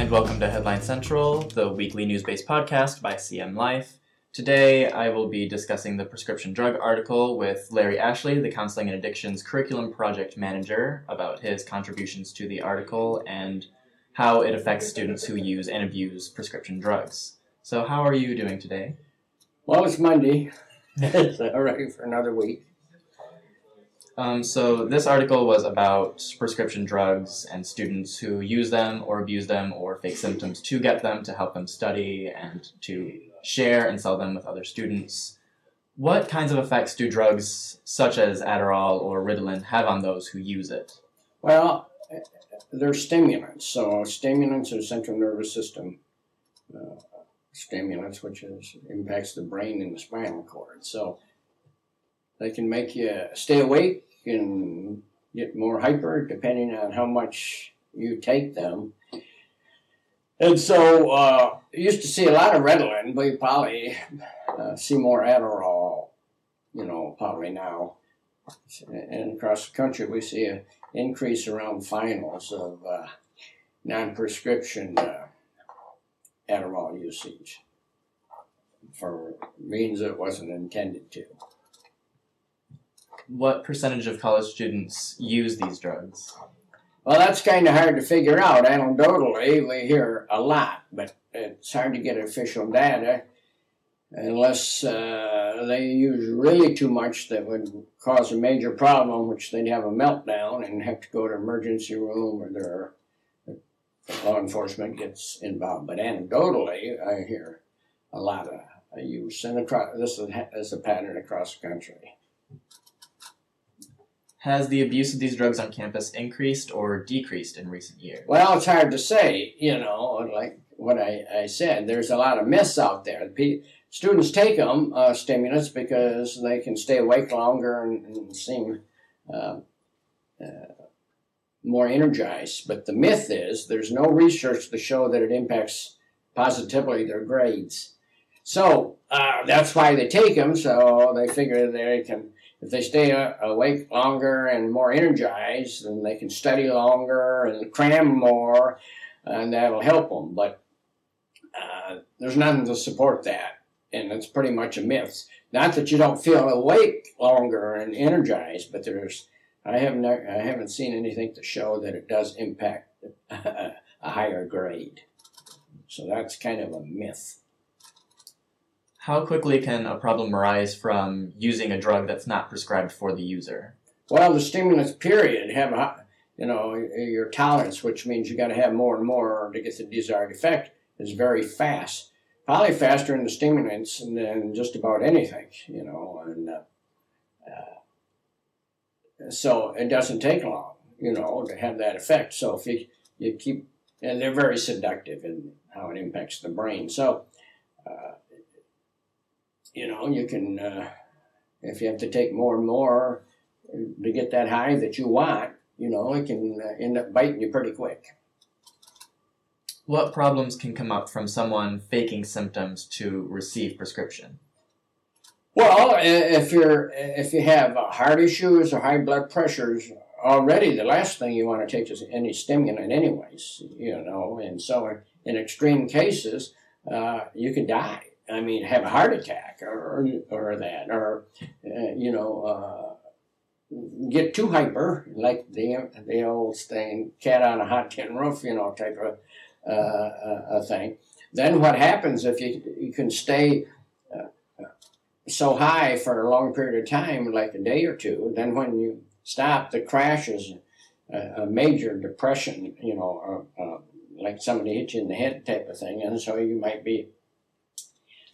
and welcome to Headline Central, the weekly news based podcast by CM Life. Today, I will be discussing the prescription drug article with Larry Ashley, the Counseling and Addictions Curriculum Project Manager, about his contributions to the article and how it affects students who use and abuse prescription drugs. So, how are you doing today? Well, it's Monday. it's ready for another week. Um, so this article was about prescription drugs and students who use them or abuse them or fake symptoms to get them to help them study and to share and sell them with other students. What kinds of effects do drugs such as Adderall or Ritalin have on those who use it? Well, they're stimulants. So stimulants are central nervous system uh, stimulants, which is impacts the brain and the spinal cord. So they can make you stay awake and get more hyper depending on how much you take them. And so uh, used to see a lot of Ritalin, but you probably uh, see more Adderall, you know, probably now. And across the country, we see an increase around finals of uh, non-prescription uh, Adderall usage for means it wasn't intended to what percentage of college students use these drugs? Well, that's kind of hard to figure out. Anecdotally, we hear a lot, but it's hard to get official data unless uh, they use really too much that would cause a major problem, which they'd have a meltdown and have to go to emergency room or their law enforcement gets involved. But anecdotally, I hear a lot of use, and across, this is a pattern across the country. Has the abuse of these drugs on campus increased or decreased in recent years? Well, it's hard to say. You know, like what I, I said, there's a lot of myths out there. P- students take them, uh, stimulants, because they can stay awake longer and, and seem uh, uh, more energized. But the myth is there's no research to show that it impacts positively their grades. So uh, that's why they take them, so they figure they can if they stay awake longer and more energized, then they can study longer and cram more, and that'll help them. But uh, there's nothing to support that, and it's pretty much a myth. Not that you don't feel awake longer and energized, but there's I haven't I haven't seen anything to show that it does impact a higher grade. So that's kind of a myth. How quickly can a problem arise from using a drug that's not prescribed for the user? Well, the stimulants period have a, you know, your tolerance, which means you got to have more and more to get the desired effect, is very fast. Probably faster in the stimulants than just about anything, you know, and uh, uh, so it doesn't take long, you know, to have that effect. So if you you keep, and they're very seductive in how it impacts the brain. So. Uh, you know, you can, uh, if you have to take more and more to get that high that you want, you know, it can uh, end up biting you pretty quick. What problems can come up from someone faking symptoms to receive prescription? Well, if you're if you have heart issues or high blood pressures already, the last thing you want to take is any stimulant, anyways. You know, and so in extreme cases, uh, you can die. I mean, have a heart attack or or that, or uh, you know, uh, get too hyper, like the the old saying, "cat on a hot tin roof," you know, type of uh, a thing. Then what happens if you you can stay uh, so high for a long period of time, like a day or two? Then when you stop, the crash is a, a major depression, you know, uh, like somebody hit you in the head type of thing, and so you might be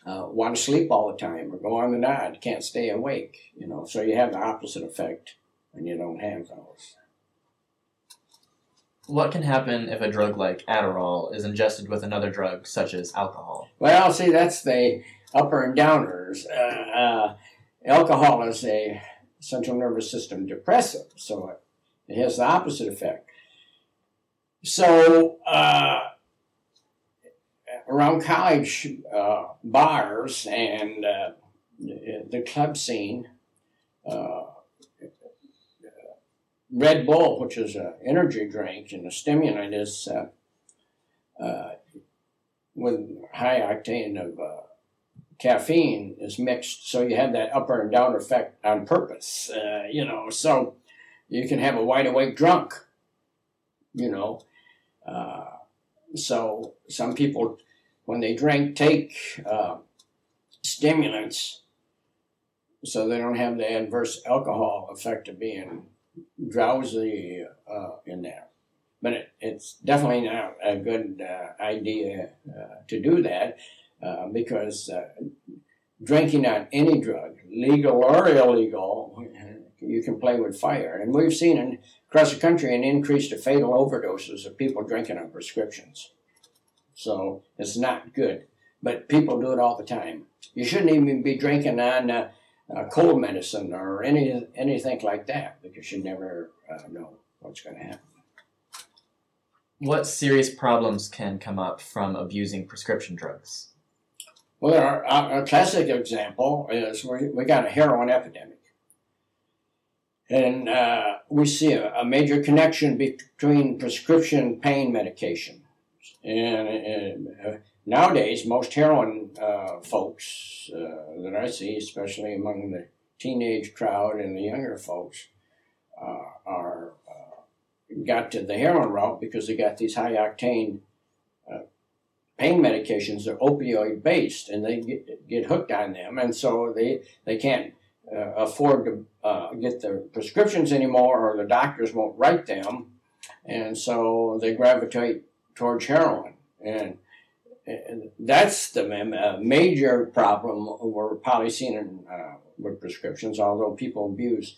uh, want to sleep all the time or go on the nod, can't stay awake, you know. So you have the opposite effect when you don't have those. What can happen if a drug like Adderall is ingested with another drug such as alcohol? Well, see, that's the upper and downers. Uh, uh, alcohol is a central nervous system depressive, so it, it has the opposite effect. So, uh, around college uh, bars and uh, the club scene, uh, Red Bull, which is an energy drink and a stimulant, is uh, uh, with high octane of uh, caffeine is mixed, so you have that upper and down effect on purpose. You know, so you can have a wide awake drunk. You know, uh, so some people, when they drink, take uh, stimulants, so they don't have the adverse alcohol effect of being drowsy uh, in there. But it, it's definitely not a good uh, idea uh, to do that uh, because uh, drinking on any drug, legal or illegal, you can play with fire. And we've seen in, across the country an increase of fatal overdoses of people drinking on prescriptions. So it's not good. But people do it all the time. You shouldn't even be drinking on uh, uh, cold medicine or any anything like that because you never uh, know what's going to happen. What serious problems can come up from abusing prescription drugs? Well, our, our classic example is we, we got a heroin epidemic. And uh, we see a, a, major connection between prescription pain medication. And, and uh, nowadays, most heroin uh, folks uh, that I see, especially among the teenage crowd and the younger folks, uh, are uh, got to the heroin route because they got these high octane pain medications. That are opioid based and they get, get hooked on them. And so they they can't afford to get the prescriptions anymore or the doctors won't write them. And so they gravitate towards heroin and, and that's the uh, major problem we're probably seeing uh, with prescriptions although people abuse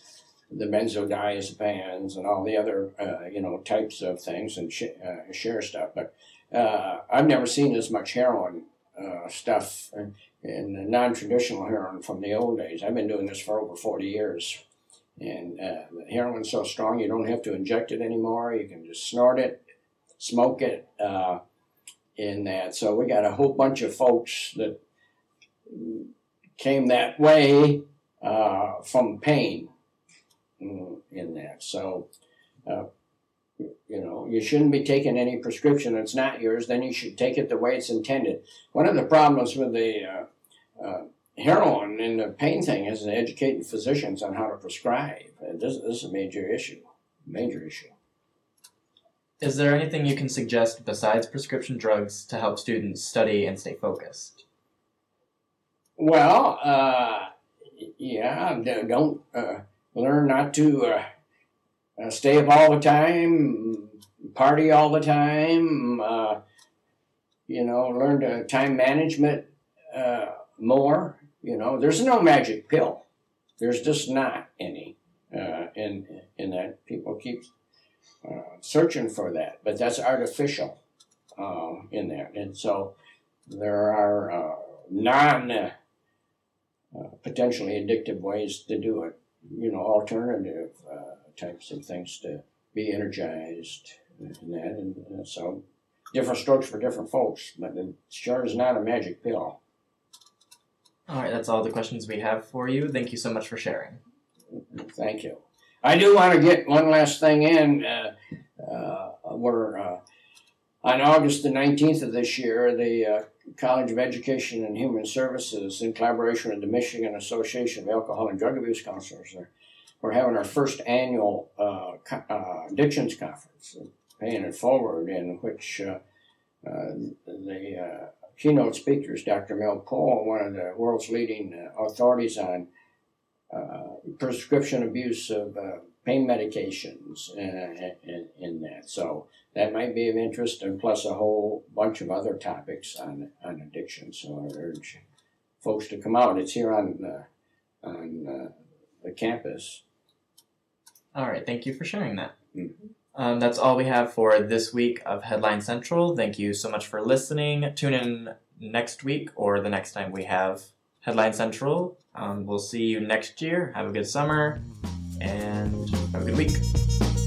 the benzodiazepines and all the other uh, you know types of things and sh- uh, share stuff but uh, I've never seen as much heroin uh, stuff in non-traditional heroin from the old days. I've been doing this for over 40 years. And heroin's so strong you don't have to inject it anymore. You can just snort it, smoke it uh, in that. So we got a whole bunch of folks that came that way uh, from pain mm, in that. So uh, you know, you shouldn't be taking any prescription that's not yours. Then you should take it the way it's intended. One of the problems with the uh, uh, heroin and the pain thing is educating physicians on how to prescribe. This, this is a major issue. Major issue. Is there anything you can suggest besides prescription drugs to help students study and stay focused? Well, uh, yeah, don't uh, learn not to uh, uh, stay up all the time, party all the time, uh, you know, learn to time management uh, more. You know, there's no magic pill. There's just not any. In in that people keep uh, searching for that, but that's artificial uh, in there, and so there are non potentially addictive ways to do it. You know, alternative types of things to be energized and that. And, so different strokes for different folks, but it sure is not a magic pill. All right, that's all the questions we have for you. Thank you so much for sharing. Thank you. I do want to get one last thing in. Uh, uh, uh, on August the 19th of this year, the uh, College of Education and Human Services, in collaboration with the Michigan Association of Alcohol and Drug Abuse Counselors, are we're having our first annual uh, uh, addictions conference, paying it forward, in which the keynote speakers, Dr. Mel Pohl, one of the world's leading authorities on Uh, prescription abuse of uh, pain medications uh, in, in that. So that might be of interest, and plus a whole bunch of other topics on, on addiction. So I urge folks to come out. It's here on, on the campus all right, thank you for sharing that. Mm-hmm. Um, that's all we have for this week of Headline Central. Thank you so much for listening. Tune in next week or the next time we have Headline Central. Um, we'll see you next year. Have a good summer and have a good week.